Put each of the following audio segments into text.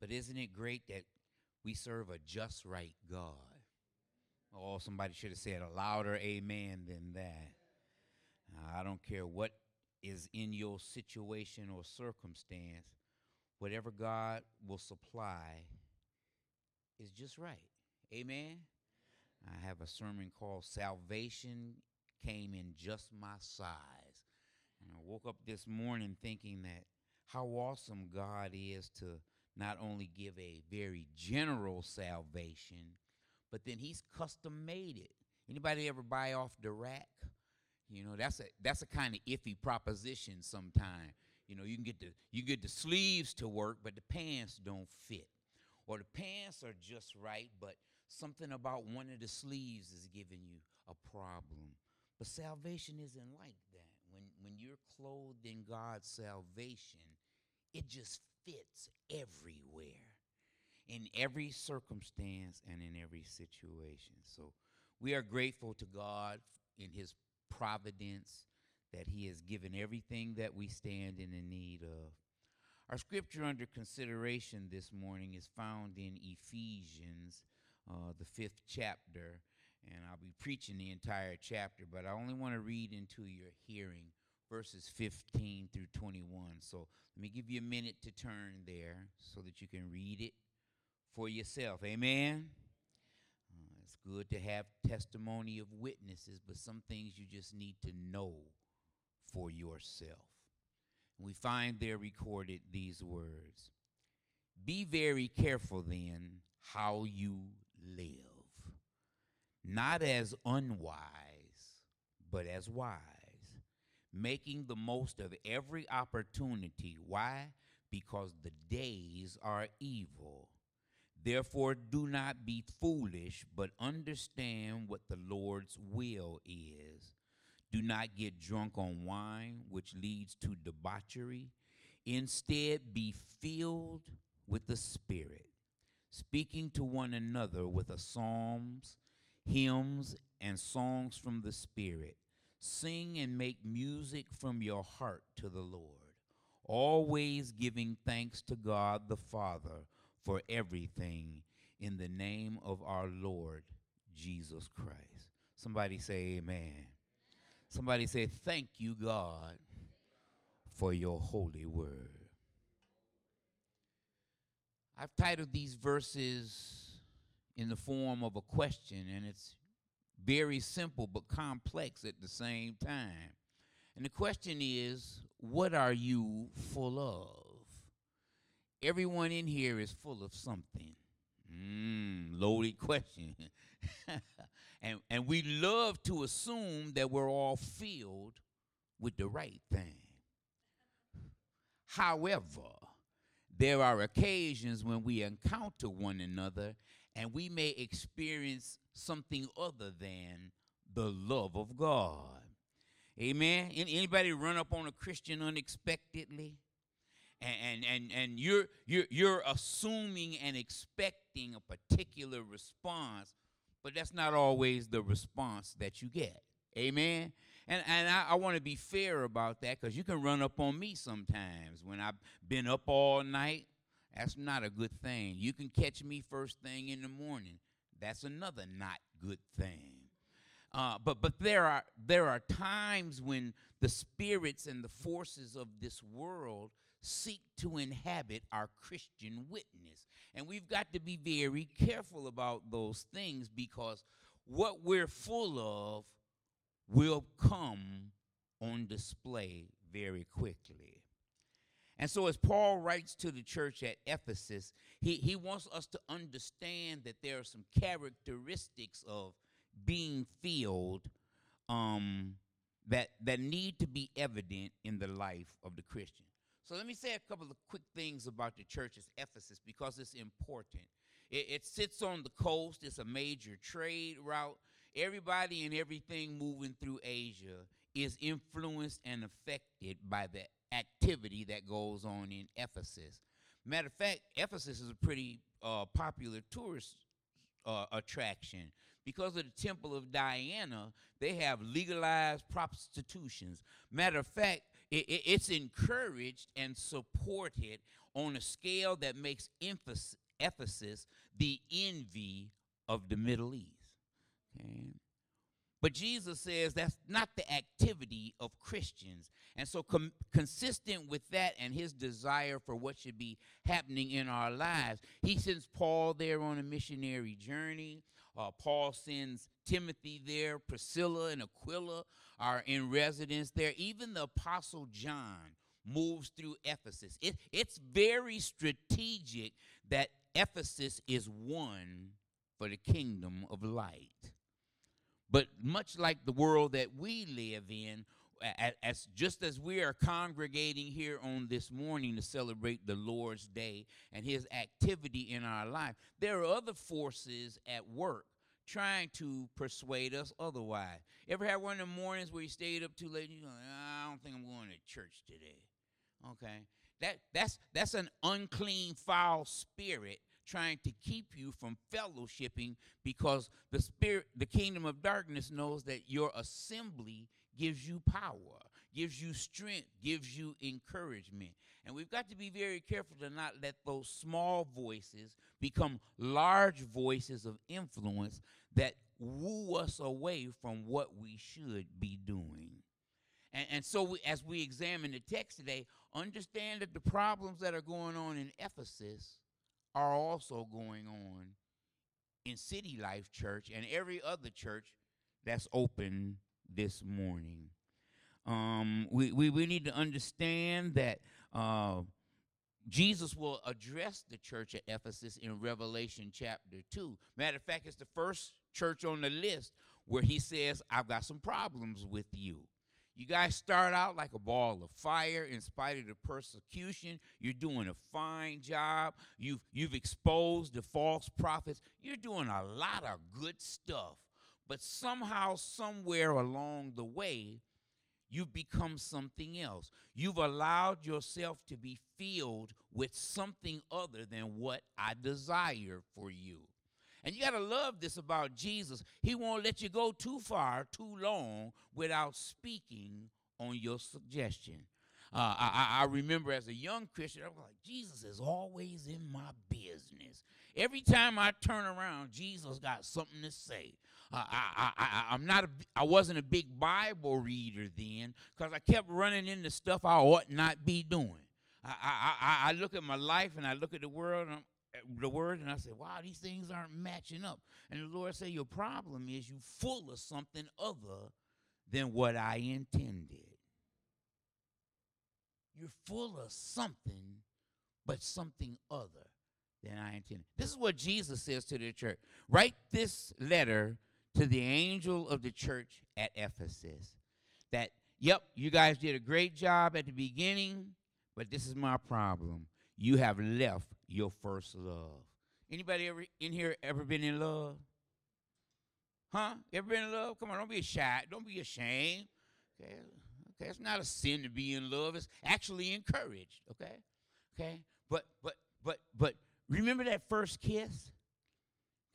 But isn't it great that we serve a just right God? Oh, somebody should have said a louder amen than that. I don't care what is in your situation or circumstance, whatever God will supply is just right. Amen. I have a sermon called Salvation Came in Just My Size. And I woke up this morning thinking that how awesome God is to not only give a very general salvation, but then he's custom made it. Anybody ever buy off the rack? You know, that's a that's a kind of iffy proposition sometimes. You know, you can get the you get the sleeves to work, but the pants don't fit. Or the pants are just right, but something about one of the sleeves is giving you a problem. But salvation isn't like that. When when you're clothed in God's salvation, it just fits everywhere. In every circumstance and in every situation. So we are grateful to God in his providence that he has given everything that we stand in the need of. Our scripture under consideration this morning is found in Ephesians, uh, the fifth chapter, and I'll be preaching the entire chapter, but I only want to read into your hearing verses 15 through 21. So let me give you a minute to turn there so that you can read it for yourself. Amen. Uh, it's good to have testimony of witnesses, but some things you just need to know for yourself. We find there recorded these words Be very careful then how you live, not as unwise, but as wise, making the most of every opportunity. Why? Because the days are evil. Therefore, do not be foolish, but understand what the Lord's will is. Do not get drunk on wine, which leads to debauchery. Instead, be filled with the Spirit, speaking to one another with psalms, hymns, and songs from the Spirit. Sing and make music from your heart to the Lord, always giving thanks to God the Father for everything in the name of our Lord Jesus Christ. Somebody say, Amen. Somebody say, Thank you, God, for your holy word. I've titled these verses in the form of a question, and it's very simple but complex at the same time. And the question is, what are you full of? Everyone in here is full of something. Mm, loaded question. and, and we love to assume that we're all filled with the right thing. However, there are occasions when we encounter one another and we may experience something other than the love of God. Amen. Anybody run up on a Christian unexpectedly? And, and, and you're, you're, you're assuming and expecting a particular response, but that's not always the response that you get. Amen. And, and I, I want to be fair about that because you can run up on me sometimes when I've been up all night. That's not a good thing. You can catch me first thing in the morning. That's another not good thing. Uh, but but there are there are times when the spirits and the forces of this world seek to inhabit our Christian witness, and we've got to be very careful about those things because what we're full of will come on display very quickly. And so, as Paul writes to the church at Ephesus, he, he wants us to understand that there are some characteristics of being filled um, that, that need to be evident in the life of the Christian. So, let me say a couple of quick things about the church at Ephesus because it's important. It, it sits on the coast, it's a major trade route. Everybody and everything moving through Asia is influenced and affected by the activity that goes on in Ephesus. Matter of fact, Ephesus is a pretty uh, popular tourist uh, attraction. Because of the Temple of Diana, they have legalized prostitutions. Matter of fact, it, it, it's encouraged and supported on a scale that makes Ephesus, Ephesus the envy of the Middle East. Okay. But Jesus says that's not the activity of Christians. And so, com- consistent with that and his desire for what should be happening in our lives, he sends Paul there on a missionary journey. Uh, Paul sends Timothy there. Priscilla and Aquila are in residence there. Even the Apostle John moves through Ephesus. It, it's very strategic that Ephesus is one for the kingdom of light. But much like the world that we live in, as just as we are congregating here on this morning to celebrate the Lord's Day and His activity in our life, there are other forces at work trying to persuade us otherwise. Ever had one of the mornings where you stayed up too late? And you go, I don't think I'm going to church today. Okay, that that's that's an unclean, foul spirit trying to keep you from fellowshipping because the spirit the kingdom of darkness knows that your assembly gives you power gives you strength gives you encouragement. And we've got to be very careful to not let those small voices become large voices of influence that woo us away from what we should be doing. And, and so we, as we examine the text today understand that the problems that are going on in ephesus are also going on in City Life Church and every other church that's open this morning. Um, we, we, we need to understand that uh, Jesus will address the church at Ephesus in Revelation chapter 2. Matter of fact, it's the first church on the list where he says, I've got some problems with you. You guys start out like a ball of fire in spite of the persecution. You're doing a fine job. You've, you've exposed the false prophets. You're doing a lot of good stuff. But somehow, somewhere along the way, you've become something else. You've allowed yourself to be filled with something other than what I desire for you. And you got to love this about Jesus. He won't let you go too far, too long without speaking on your suggestion. Uh, I, I, remember as a young Christian, I was like, Jesus is always in my business. Every time I turn around, Jesus got something to say. Uh, I, I, I, am not a, I wasn't a big Bible reader then because I kept running into stuff I ought not be doing. I, I, I, look at my life and I look at the world and I'm, Uh, the word and I said, wow, these things aren't matching up. And the Lord said, your problem is you full of something other than what I intended. You're full of something, but something other than I intended. This is what Jesus says to the church. Write this letter to the angel of the church at Ephesus that, yep, you guys did a great job at the beginning, but this is my problem. You have left your first love. Anybody ever in here ever been in love? Huh? Ever been in love? Come on, don't be shy. Don't be ashamed. Okay. Okay. It's not a sin to be in love. It's actually encouraged. Okay. Okay. But but but but remember that first kiss?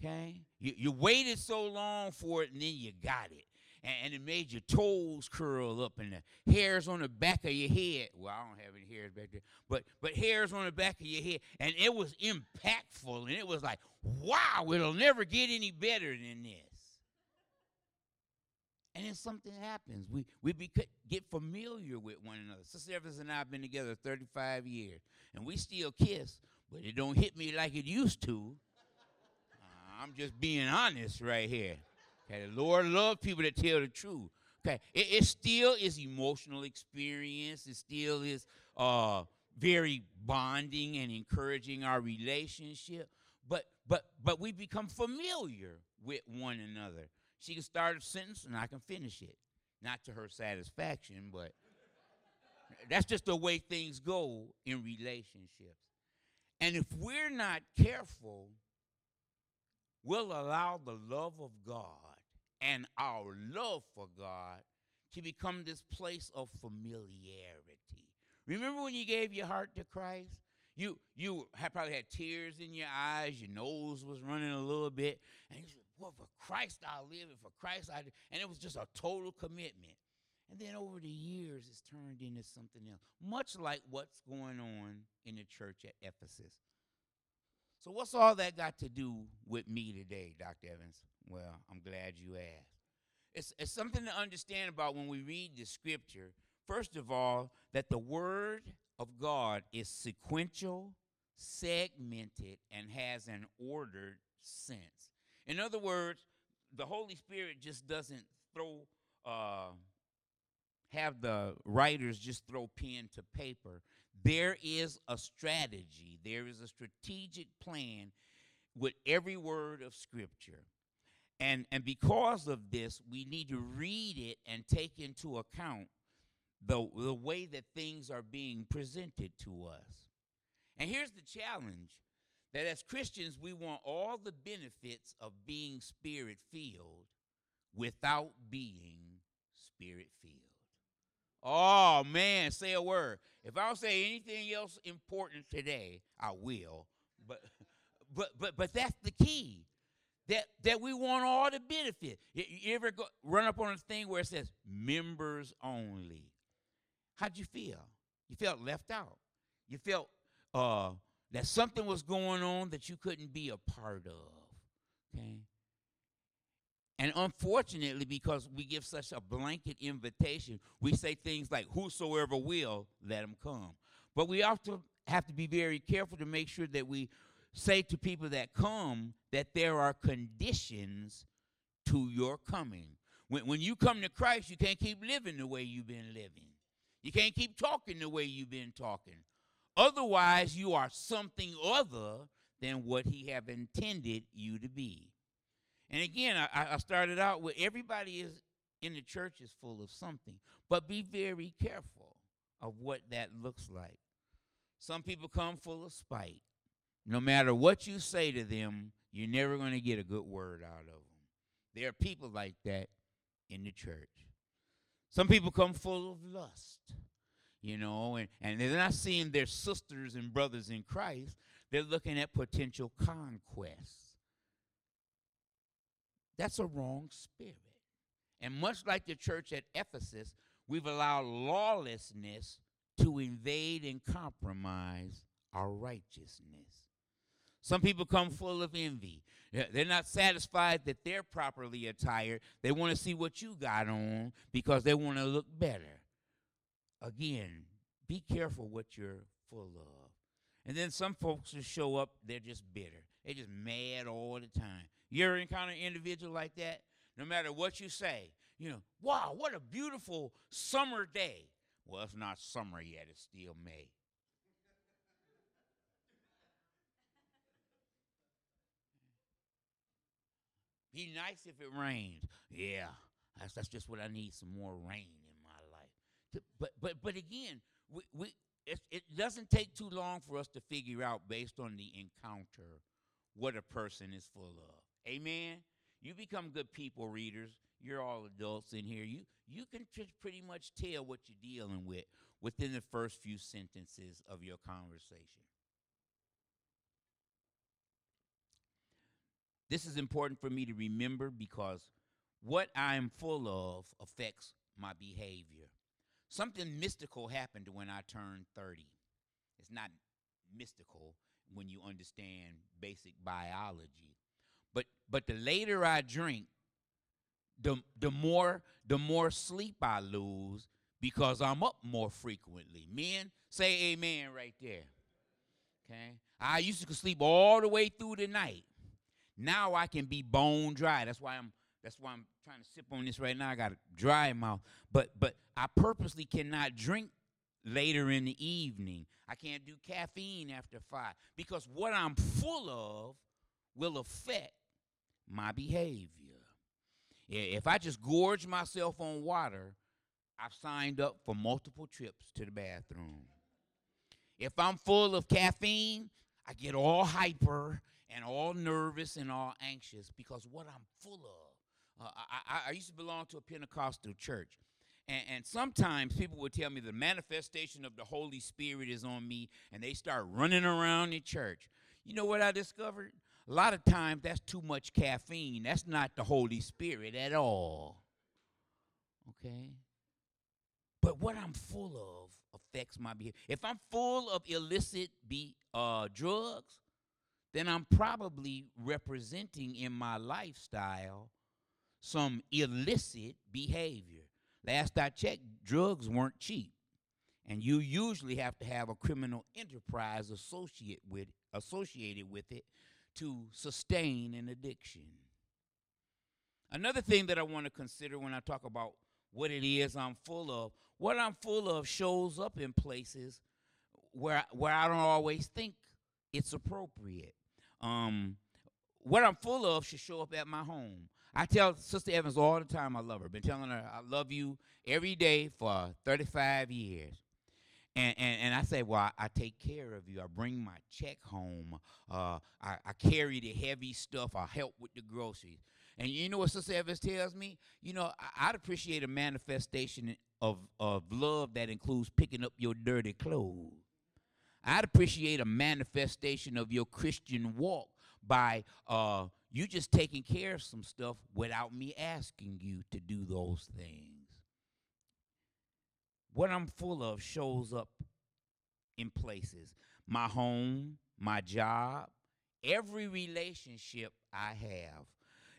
Okay. You you waited so long for it and then you got it and, it made your toes curl up and the hairs on the back of your head. Well, I don't have any hairs back there, but but hairs on the back of your head, and it was impactful, and it was like, wow, it'll never get any better than this. And then something happens. We we get familiar with one another. Sister Evans and I have been together 35 years, and we still kiss, but it don't hit me like it used to. I'm just being honest right here. Okay, the Lord loves people that tell the truth. Okay, it, it still is emotional experience. It still is uh, very bonding and encouraging our relationship. But but but we become familiar with one another. She can start a sentence and I can finish it, not to her satisfaction, but that's just the way things go in relationships. And if we're not careful, we'll allow the love of God and our love for God to become this place of familiarity. Remember when you gave your heart to Christ? You you probably had tears in your eyes, your nose was running a little bit, and you said, Well, for Christ I live, and for Christ I live. And it was just a total commitment. And then over the years, it's turned into something else, much like what's going on in the church at Ephesus. So, what's all that got to do with me today, Dr. Evans? Well, I'm glad you asked. It's, it's something to understand about when we read the scripture. First of all, that the word of God is sequential, segmented, and has an ordered sense. In other words, the Holy Spirit just doesn't throw, uh, have the writers just throw pen to paper. There is a strategy, there is a strategic plan with every word of Scripture. And, and because of this, we need to read it and take into account the, the way that things are being presented to us. And here's the challenge that as Christians, we want all the benefits of being spirit filled without being spirit filled. Oh, man, say a word. If I don't say anything else important today, I will. But, but, but, but that's the key. That, that we want all the benefit. You, you ever go, run up on a thing where it says members only? How'd you feel? You felt left out. You felt uh, that something was going on that you couldn't be a part of. Okay? And unfortunately, because we give such a blanket invitation, we say things like, Whosoever will, let him come. But we also have to be very careful to make sure that we say to people that come that there are conditions to your coming. When, when you come to Christ, you can't keep living the way you've been living. You can't keep talking the way you've been talking. Otherwise, you are something other than what He have intended you to be. And again, I, I started out with everybody is in the church is full of something, but be very careful of what that looks like. Some people come full of spite. No matter what you say to them, you're never going to get a good word out of them. There are people like that in the church. Some people come full of lust, you know, and, and they're not seeing their sisters and brothers in Christ. They're looking at potential conquests. That's a wrong spirit. And much like the church at Ephesus, we've allowed lawlessness to invade and compromise our righteousness. Some people come full of envy. They're not satisfied that they're properly attired. They want to see what you got on because they want to look better. Again, be careful what you're full of. And then some folks just show up, they're just bitter. They're just mad all the time. You ever encounter an individual like that? No matter what you say, you know, wow, what a beautiful summer day. Well, it's not summer yet, it's still May. Be nice if it rains. Yeah, that's, that's just what I need some more rain in my life. But, but, but again, we, we, it, it doesn't take too long for us to figure out based on the encounter what a person is full of. Amen. You become good people readers. You're all adults in here. You you can pretty much tell what you're dealing with within the first few sentences of your conversation. This is important for me to remember because what I'm full of affects my behavior. Something mystical happened when I turned 30. It's not mystical when you understand basic biology. But but the later I drink, the the more the more sleep I lose because I'm up more frequently. Men, say amen right there. Okay? I used to sleep all the way through the night. Now I can be bone dry. That's why I'm that's why I'm trying to sip on this right now. I got a dry mouth. But but I purposely cannot drink later in the evening. I can't do caffeine after five because what I'm full of will affect my behavior. If I just gorge myself on water, I've signed up for multiple trips to the bathroom. If I'm full of caffeine, I get all hyper and all nervous and all anxious because what I'm full of. Uh, I, I, used to belong to a Pentecostal church. And, and, sometimes people would tell me the manifestation of the Holy Spirit is on me, and they start running around the church. You know what I discovered? A lot of times that's too much caffeine. That's not the Holy Spirit at all. Okay? But what I'm full of affects my behavior. If I'm full of illicit be, uh, drugs, then I'm probably representing in my lifestyle some illicit behavior. Last I checked, drugs weren't cheap. And you usually have to have a criminal enterprise associate with, associated with it to sustain an addiction. Another thing that I want to consider when I talk about what it is I'm full of, what I'm full of shows up in places where where I don't always think it's appropriate. Um, what I'm full of should show up at my home. I tell Sister Evans all the time I love her. Been telling her I love you every day for 35 years. And, and, and I say, well, I, I, take care of you. I bring my check home. Uh, I, I carry the heavy stuff. I help with the groceries. And you know what Sister Evans tells me? You know, I, would appreciate a manifestation of, of love that includes picking up your dirty clothes. I'd appreciate a manifestation of your Christian walk by uh, you just taking care of some stuff without me asking you to do those things what I'm full of shows up in places. My home, my job, every relationship I have.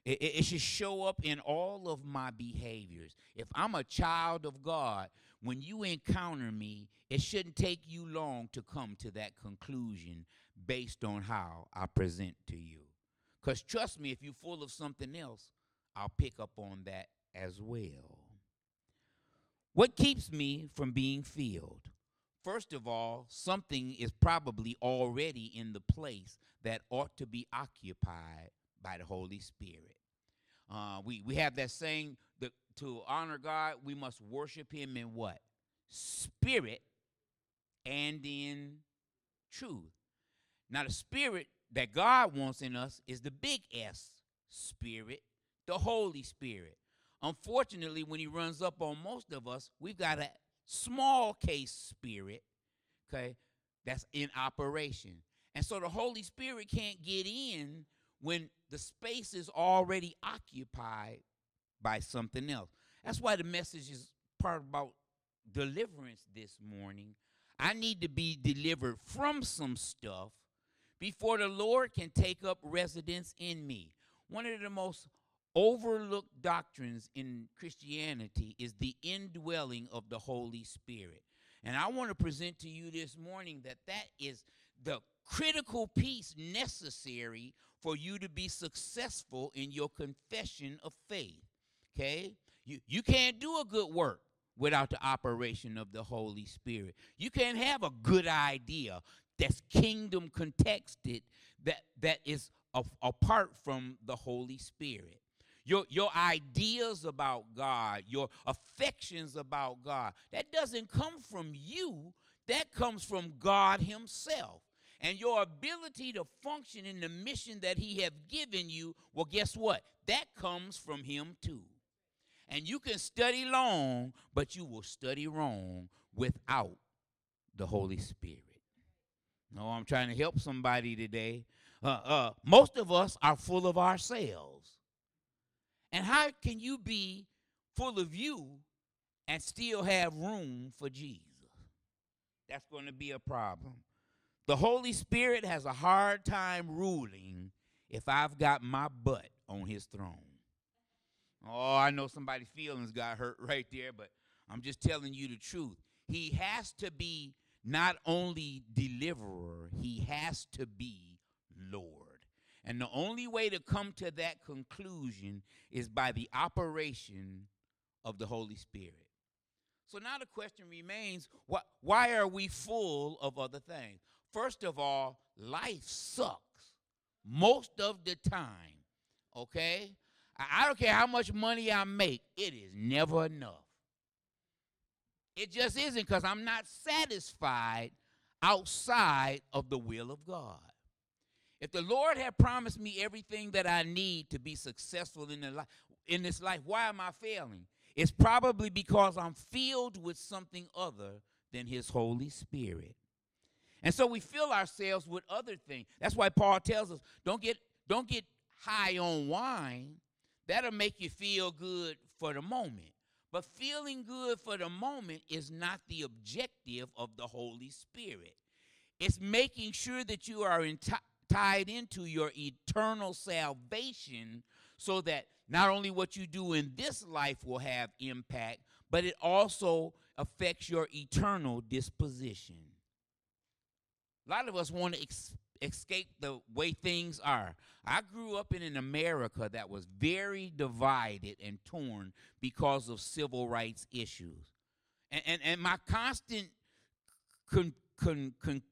It, it, it, should show up in all of my behaviors. If I'm a child of God, when you encounter me, it shouldn't take you long to come to that conclusion based on how I present to you. Because trust me, if you're full of something else, I'll pick up on that as well. What keeps me from being filled? First of all, something is probably already in the place that ought to be occupied by the Holy Spirit. Uh, we, we have that saying that to honor God, we must worship Him in what? Spirit and in truth. Now, the spirit that God wants in us is the big S spirit, the Holy Spirit. Unfortunately, when he runs up on most of us, we've got a small case spirit, okay, that's in operation. And so the Holy Spirit can't get in when the space is already occupied by something else. That's why the message is part about deliverance this morning. I need to be delivered from some stuff before the Lord can take up residence in me. One of the most overlooked doctrines in Christianity is the indwelling of the Holy Spirit. And I want to present to you this morning that that is the critical piece necessary for you to be successful in your confession of faith. Okay? You, you can't do a good work without the operation of the Holy Spirit. You can't have a good idea that's kingdom contexted that, that is apart from the Holy Spirit your, your ideas about God, your affections about God. That doesn't come from you, that comes from God Himself. And your ability to function in the mission that He have given you, well, guess what? That comes from Him too. And you can study long, but you will study wrong without the Holy Spirit. No, I'm trying to help somebody today. Uh, uh, most of us are full of ourselves. And how can you be full of you and still have room for Jesus? That's going to be a problem. The Holy Spirit has a hard time ruling if I've got my butt on his throne. Oh, I know somebody's feelings got hurt right there, but I'm just telling you the truth. He has to be not only deliverer, he has to be Lord. And the only way to come to that conclusion is by the operation of the Holy Spirit. So now the question remains what, why are we full of other things? First of all, life sucks most of the time, okay? I don't care how much money I make, it is never enough. It just isn't because I'm not satisfied outside of the will of God. If the Lord had promised me everything that I need to be successful in, the li- in this life, why am I failing? It's probably because I'm filled with something other than His Holy Spirit. And so we fill ourselves with other things. That's why Paul tells us don't get, don't get high on wine. That'll make you feel good for the moment. But feeling good for the moment is not the objective of the Holy Spirit. It's making sure that you are tied into your eternal salvation so that not only what you do in this life will have impact, but it also affects your eternal disposition. A lot of us want to escape the way things are. I grew up in an America that was very divided and torn because of civil rights issues. And, and, and my constant con, con, con,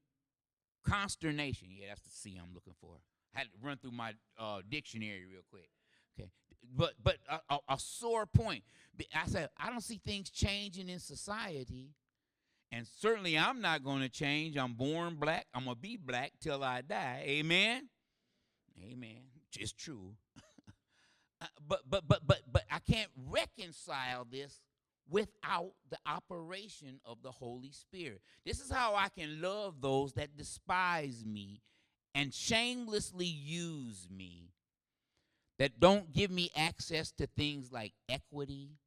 consternation, yeah, that's the C I'm looking for. I had to run through my uh, dictionary real quick. Okay, but but a, a, a sore point. I said I don't see things changing in society and certainly I'm not going to change. I'm born black. I'm going to be black till I die. Amen. Amen. It's true. Uh, but but but but but I can't reconcile this without the operation of the Holy Spirit. This is how I can love those that despise me and shamelessly use me that don't give me access to things like equity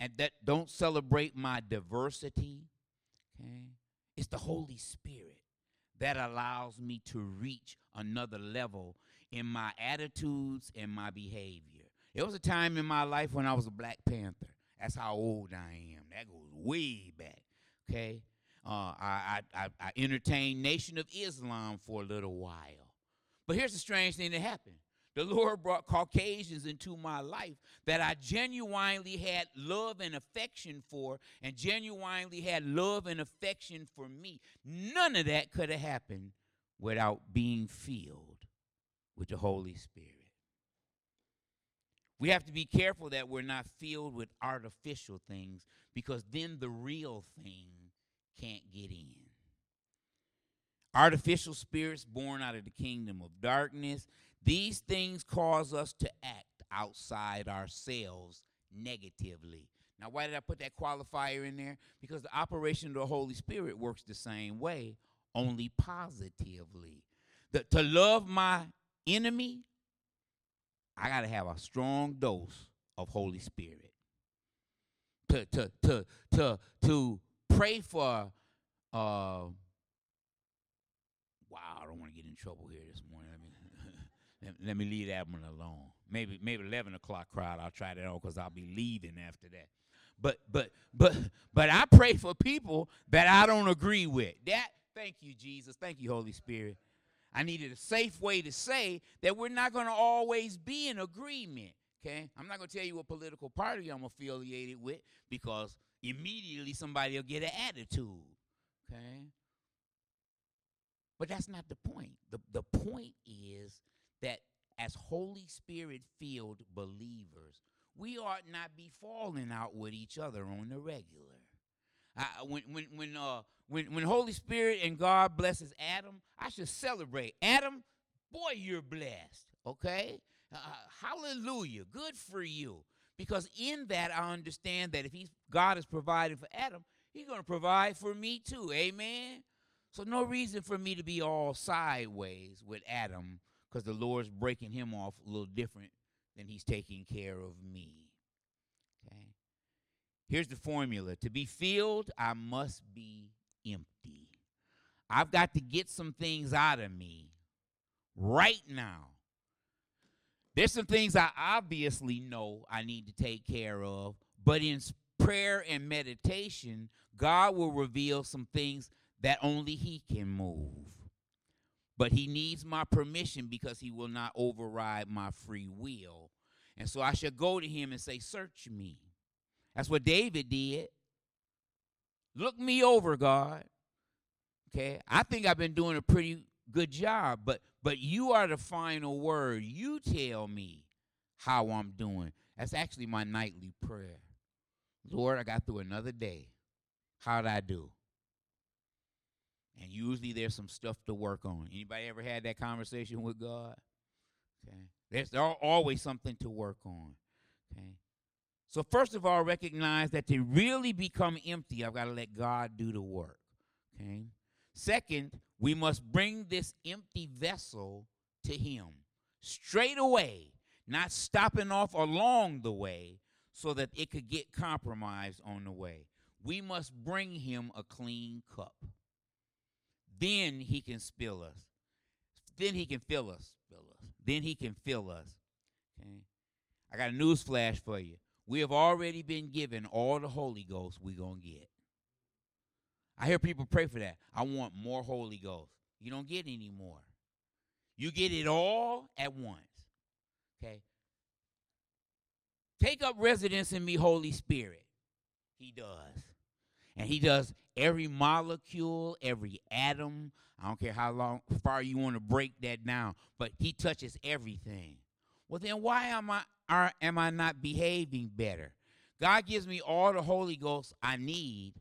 and that don't celebrate my diversity Okay? It's the Holy Spirit that allows me to reach another level in my attitudes and my behavior. There was a time in my life when I was a Black Panther. That's how old I am. That goes way back. Okay? Uh, I, I, I entertained Nation of Islam for a little while. But here's the strange thing that happened the Lord brought Caucasians into my life that I genuinely had love and affection for, and genuinely had love and affection for me. None of that could have happened without being filled with the Holy Spirit. We have to be careful that we're not filled with artificial things because then the real thing can't get in. Artificial spirits born out of the kingdom of darkness these things cause us to act outside ourselves negatively. Now, why did I put that qualifier in there? Because the operation of the Holy Spirit works the same way, only positively. The, to love my enemy, I got to have a strong dose of Holy Spirit. To to to to to pray for. Uh, wow, I don't want to get in trouble here. Let, let me leave that one alone. Maybe maybe eleven o'clock crowd. I'll try that on because I'll be leaving after that. But but but but I pray for people that I don't agree with. That thank you Jesus. Thank you Holy Spirit. I needed a safe way to say that we're not going to always be in agreement. Okay, I'm not going to tell you what political party I'm affiliated with because immediately somebody will get an attitude. Okay, but that's not the point. the The point is that as Holy Spirit filled believers, we ought not be falling out with each other on the regular. Uh, when when when uh when when Holy Spirit and God blesses Adam, I should celebrate. Adam, boy, you're blessed. Okay, uh, hallelujah, good for you. Because in that I understand that if He's God is provided for Adam, He's going to provide for me too. Amen. So no reason for me to be all sideways with Adam because the Lord's breaking him off a little different than he's taking care of me. Okay? Here's the formula to be filled, I must be empty. I've got to get some things out of me right now. There's some things I obviously know I need to take care of, but in prayer and meditation, God will reveal some things that only He can move. But he needs my permission because he will not override my free will. And so I should go to him and say, Search me. That's what David did. Look me over, God. Okay. I think I've been doing a pretty good job, but but you are the final word. You tell me how I'm doing. That's actually my nightly prayer. Lord, I got through another day. How'd I do? And usually there's some stuff to work on. Anybody ever had that conversation with God? Okay. There's always something to work on. Okay. So first of all, recognize that to really become empty, I've got to let God do the work. Okay. Second, we must bring this empty vessel to him straight away, not stopping off along the way, so that it could get compromised on the way. We must bring him a clean cup. Then he can spill us. Then he can fill us. Fill us. Then he can fill us. Okay. I got a news flash for you. We have already been given all the Holy Ghost we're going to get. I hear people pray for that. I want more Holy Ghost. You don't get any more. You get it all at once. Okay? Take up residence in me, Holy Spirit. He does. And he does every molecule, every atom. I don't care how long far you want to break that down, but he touches everything. Well, then why am I are, am I not behaving better? God gives me all the Holy Ghost I need,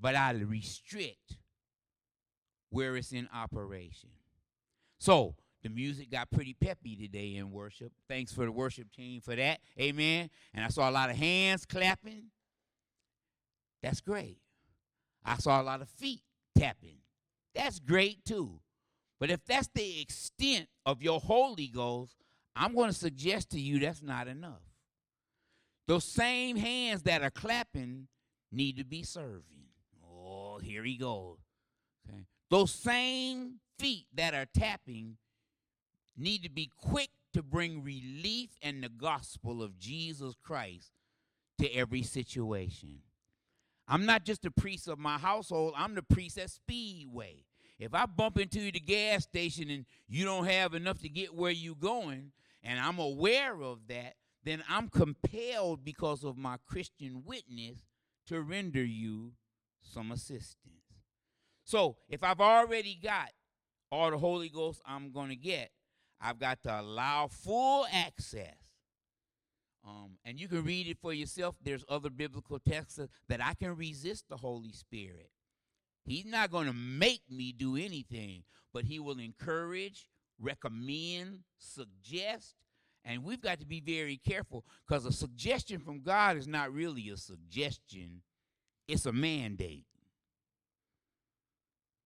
but I restrict where it's in operation. So the music got pretty peppy today in worship. Thanks for the worship team for that. Amen. And I saw a lot of hands clapping. That's great. I saw a lot of feet tapping. That's great too. But if that's the extent of your Holy Ghost, I'm going to suggest to you that's not enough. Those same hands that are clapping need to be serving. Oh, here he goes. Okay. Those same feet that are tapping need to be quick to bring relief and the gospel of Jesus Christ to every situation. I'm not just the priest of my household, I'm the priest at Speedway. If I bump into you at the gas station and you don't have enough to get where you're going, and I'm aware of that, then I'm compelled because of my Christian witness to render you some assistance. So if I've already got all the Holy Ghost I'm going to get, I've got to allow full access. Um, and you can read it for yourself. There's other biblical texts that I can resist the Holy Spirit. He's not going to make me do anything, but He will encourage, recommend, suggest, and we've got to be very careful because a suggestion from God is not really a suggestion, it's a mandate.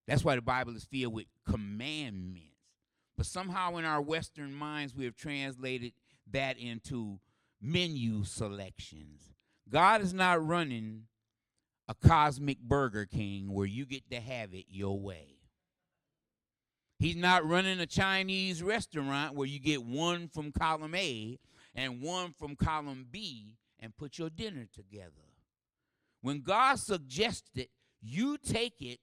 That's why the Bible is filled with commandments. But somehow in our Western minds, we have translated that into menu selections. God is not running a cosmic Burger King where you get to have it your way. He's not running a Chinese restaurant where you get one from column A and one from column B and put your dinner together. When God suggests it, you take it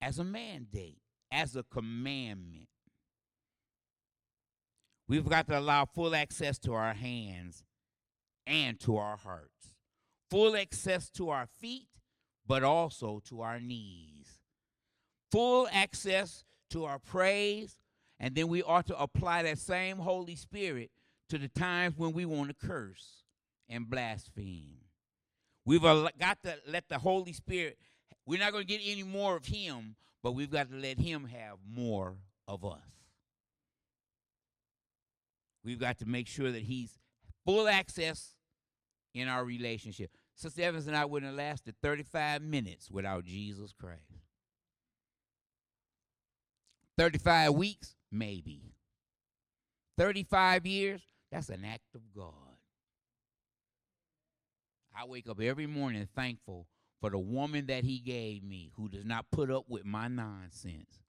as a mandate, as a commandment. We've got to allow full access to our hands and to our hearts, full access to our feet, but also to our knees, full access to our praise, and then we ought to apply that same Holy Spirit to the times when we want to curse and blaspheme. We've got to let the Holy Spirit, we're not going to get any more of Him, but we've got to let Him have more of us. We've got to make sure that He's full access in our relationship. Sister Evans and I wouldn't have lasted 35 minutes without Jesus Christ. 35 weeks, maybe. 35 years, that's an act of God. I wake up every morning thankful for the woman that he gave me who does not put up with my nonsense,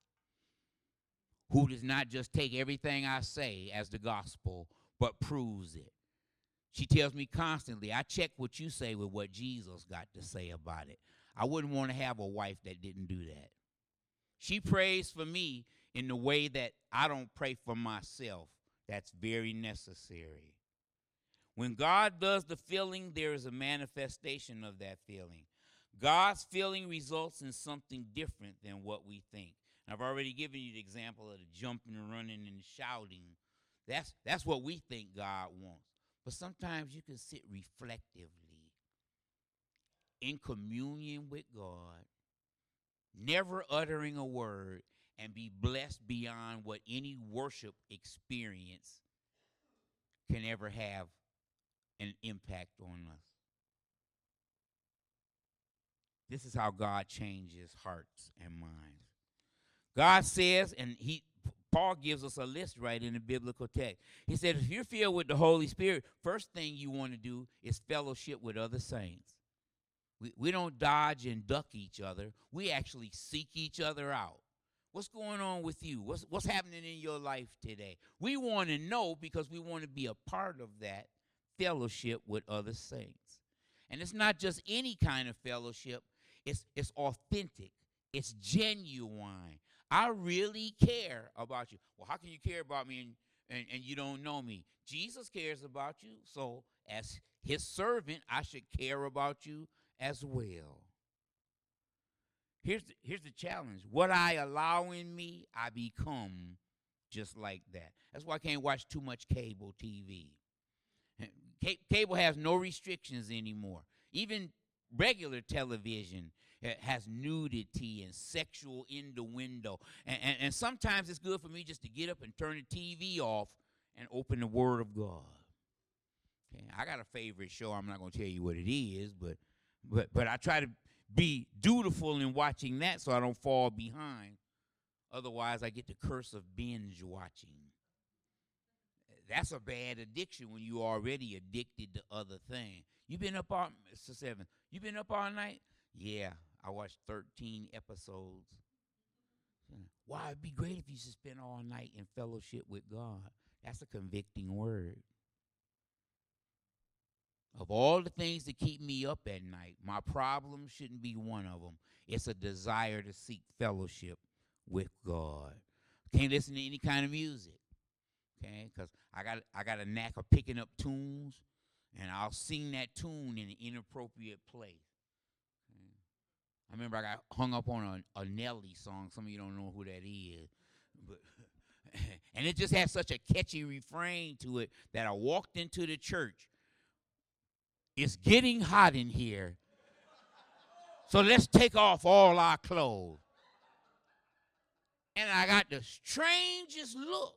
who does not just take everything I say as the gospel, but proves it. She tells me constantly, I check what you say with what Jesus got to say about it. I wouldn't want to have a wife that didn't do that. She prays for me in the way that I don't pray for myself. That's very necessary. When God does the filling, there is a manifestation of that feeling. God's feeling results in something different than what we think. And I've already given you the example of the jumping and running and shouting. That's, that's what we think God wants. But sometimes you can sit reflectively in communion with God, never uttering a word, and be blessed beyond what any worship experience can ever have an impact on us. This is how God changes hearts and minds. God says, and he Paul gives us a list right in the biblical text. He said, if you're filled with the Holy Spirit, first thing you want to do is fellowship with other saints. We, we don't dodge and duck each other. We actually seek each other out. What's going on with you? What's, what's happening in your life today? We want to know because we want to be a part of that fellowship with other saints. And it's not just any kind of fellowship, it's, it's authentic, it's genuine. I really care about you. Well, how can you care about me and, and, and you don't know me? Jesus cares about you. So, as his servant, I should care about you as well. Here's the, here's the challenge. What I allow in me, I become just like that. That's why I can't watch too much cable TV. Cable has no restrictions anymore. Even regular television Eh, has nudity and sexual innuendo. And, and, and sometimes it's good for me just to get up and turn the TV off and open the Word of God. Okay, I got a favorite show. I'm not going to tell you what it is, but but but I try to be dutiful in watching that so I don't fall behind. Otherwise, I get the curse of binge watching. That's a bad addiction when you already addicted to other things. You been up all Mr. Seven. You been up all night? Yeah, I watched 13 episodes. Why it'd be great if you should spend all night in fellowship with God. That's a convicting word. Of all the things that keep me up at night, my problem shouldn't be one of them. It's a desire to seek fellowship with God. Can't listen to any kind of music, okay? Because I got I got a knack of picking up tunes, and I'll sing that tune in an inappropriate place. I remember I got hung up on a, a Nelly song. Some of you don't know who that is, but and it just had such a catchy refrain to it that I walked into the church it's getting hot in here. So let's take off all our clothes. And I got the strangest looks.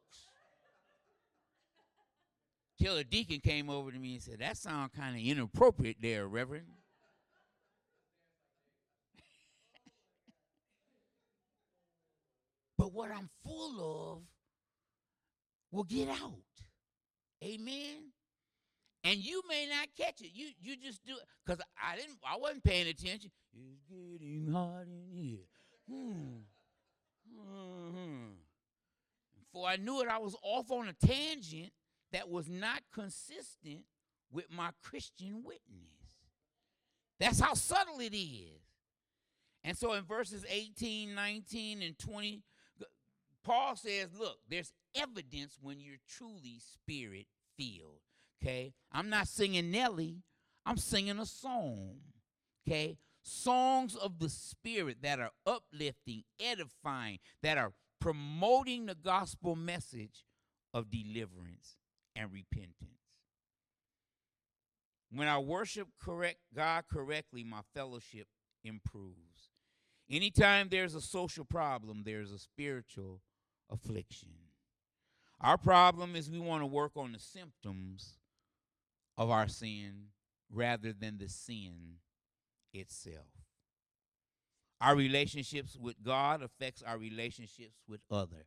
Till the deacon came over to me and said, That sounds kind of inappropriate there, Reverend. But what I'm full of will get out. Amen and you may not catch it. You you just do it because I didn't. I wasn't paying attention. It's getting hot in here. Hmm. hmm Before I knew it, I was off on a tangent that was not consistent with my Christian witness. That's how subtle it is. And so in verses 18, 19, and 20, Paul says, look, there's evidence when you're truly spirit filled. Okay? I'm not singing Nelly, I'm singing a song. Okay? Songs of the Spirit that are uplifting, edifying, that are promoting the gospel message of deliverance and repentance. When I worship correct God correctly, my fellowship improves. Anytime there's a social problem, there's a spiritual affliction. Our problem is we want to work on the symptoms of our sin rather than the sin itself. Our relationships with God affects our relationships with other.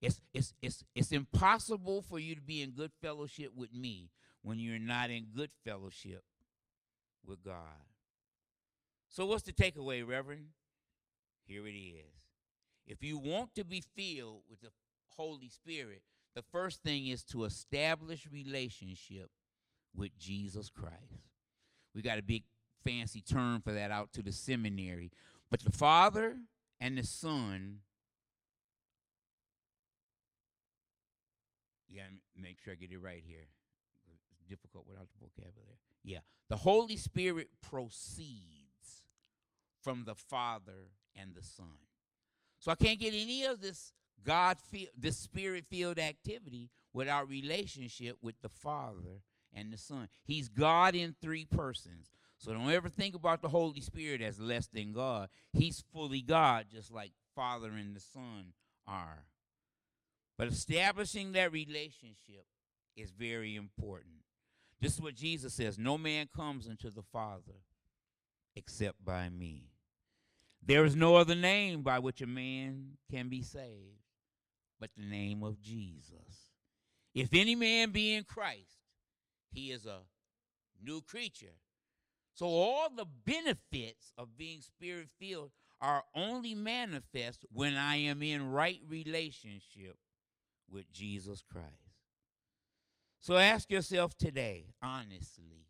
It's, it's, it's, it's impossible for you to be in good fellowship with me when you're not in good fellowship with God. So, what's the takeaway, Reverend? Here it is. If you want to be filled with the Holy Spirit, the first thing is to establish relationship with Jesus Christ. We got a big fancy term for that out to the seminary. But the Father and the Son, yeah, make sure I get it right here. It's difficult without the vocabulary. Yeah, the Holy Spirit proceeds from the Father and the Son. So I can't get any of this God feel this spirit filled activity without relationship with the Father and the Son. He's God in three persons. So don't ever think about the Holy Spirit as less than God. He's fully God, just like Father and the Son are. But establishing that relationship is very important. This is what Jesus says No man comes unto the Father except by me. There is no other name by which a man can be saved but the name of Jesus. If any man be in Christ, he is a new creature. So all the benefits of being spirit filled are only manifest when I am in right relationship with Jesus Christ. So ask yourself today, honestly,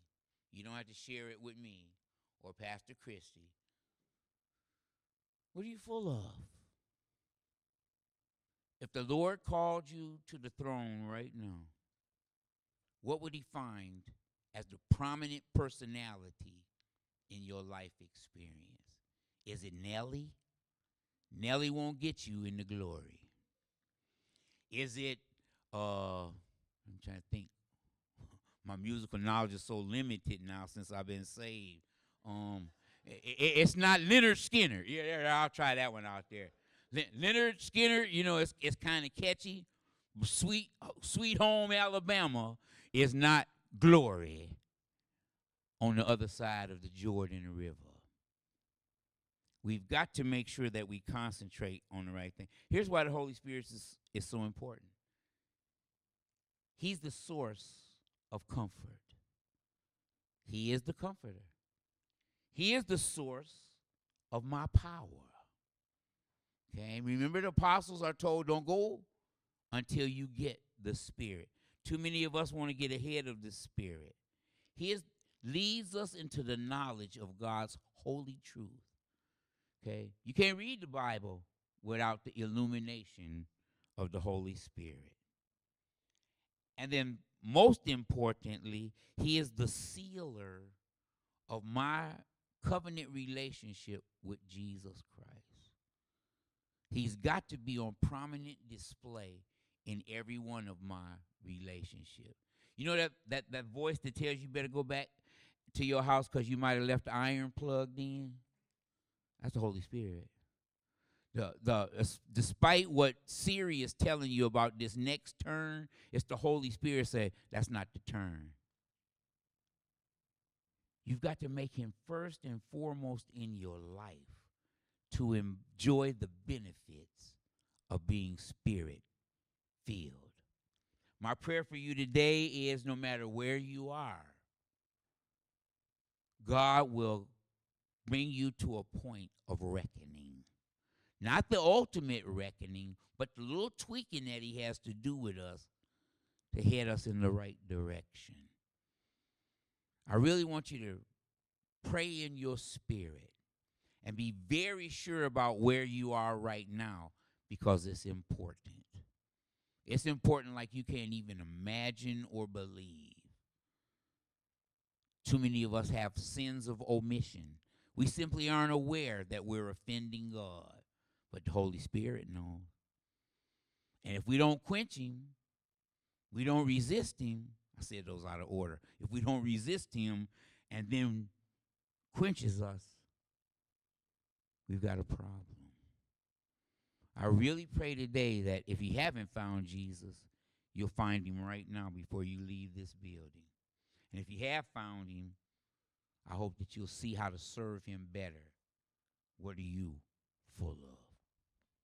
you don't have to share it with me or Pastor Christy. What are you full of? If the Lord called you to the throne right now, what would he find as the prominent personality in your life experience? Is it Nelly? Nelly won't get you in the glory. Is it, uh, I'm trying to think. My musical knowledge is so limited now since I've been saved. Um, it's not Lynyrd Skynyrd. Yeah, I'll try that one out there. Lynyrd Skynyrd, you know, it's it's kind of catchy. Sweet, Sweet Home Alabama is not glory on the other side of the Jordan River. We've got to make sure that we concentrate on the right thing. Here's why the Holy Spirit is, is so important He's the source of comfort, He is the comforter, He is the source of my power. Okay, remember the apostles are told don't go until you get the Spirit. Too many of us want to get ahead of the Spirit. He is, leads us into the knowledge of God's holy truth. Okay, you can't read the Bible without the illumination of the Holy Spirit. And then, most importantly, He is the sealer of my covenant relationship with Jesus Christ. He's got to be on prominent display in every one of my relationships. You know that, that, that voice that tells you better go back to your house because you might have left the iron plugged in? That's the Holy Spirit. The, the, uh, despite what Siri is telling you about this next turn, it's the Holy Spirit say, that's not the turn. You've got to make him first and foremost in your life to enjoy the benefits of being spirit filled. My prayer for you today is no matter where you are, God will bring you to a point of reckoning. Not the ultimate reckoning, but the little tweaking that He has to do with us to head us in the right direction. I really want you to pray in your spirit and be very sure about where you are right now because it's important. It's important like you can't even imagine or believe. Too many of us have sins of omission. We simply aren't aware that we're offending God. But the Holy Spirit knows. And if we don't quench Him, we don't resist Him. I said those out of order. If we don't resist Him and then quenches us, we've got a problem. I really pray today that if you haven't found Jesus, you'll find him right now before you leave this building. And if you have found him, I hope that you'll see how to serve him better. What are you full of?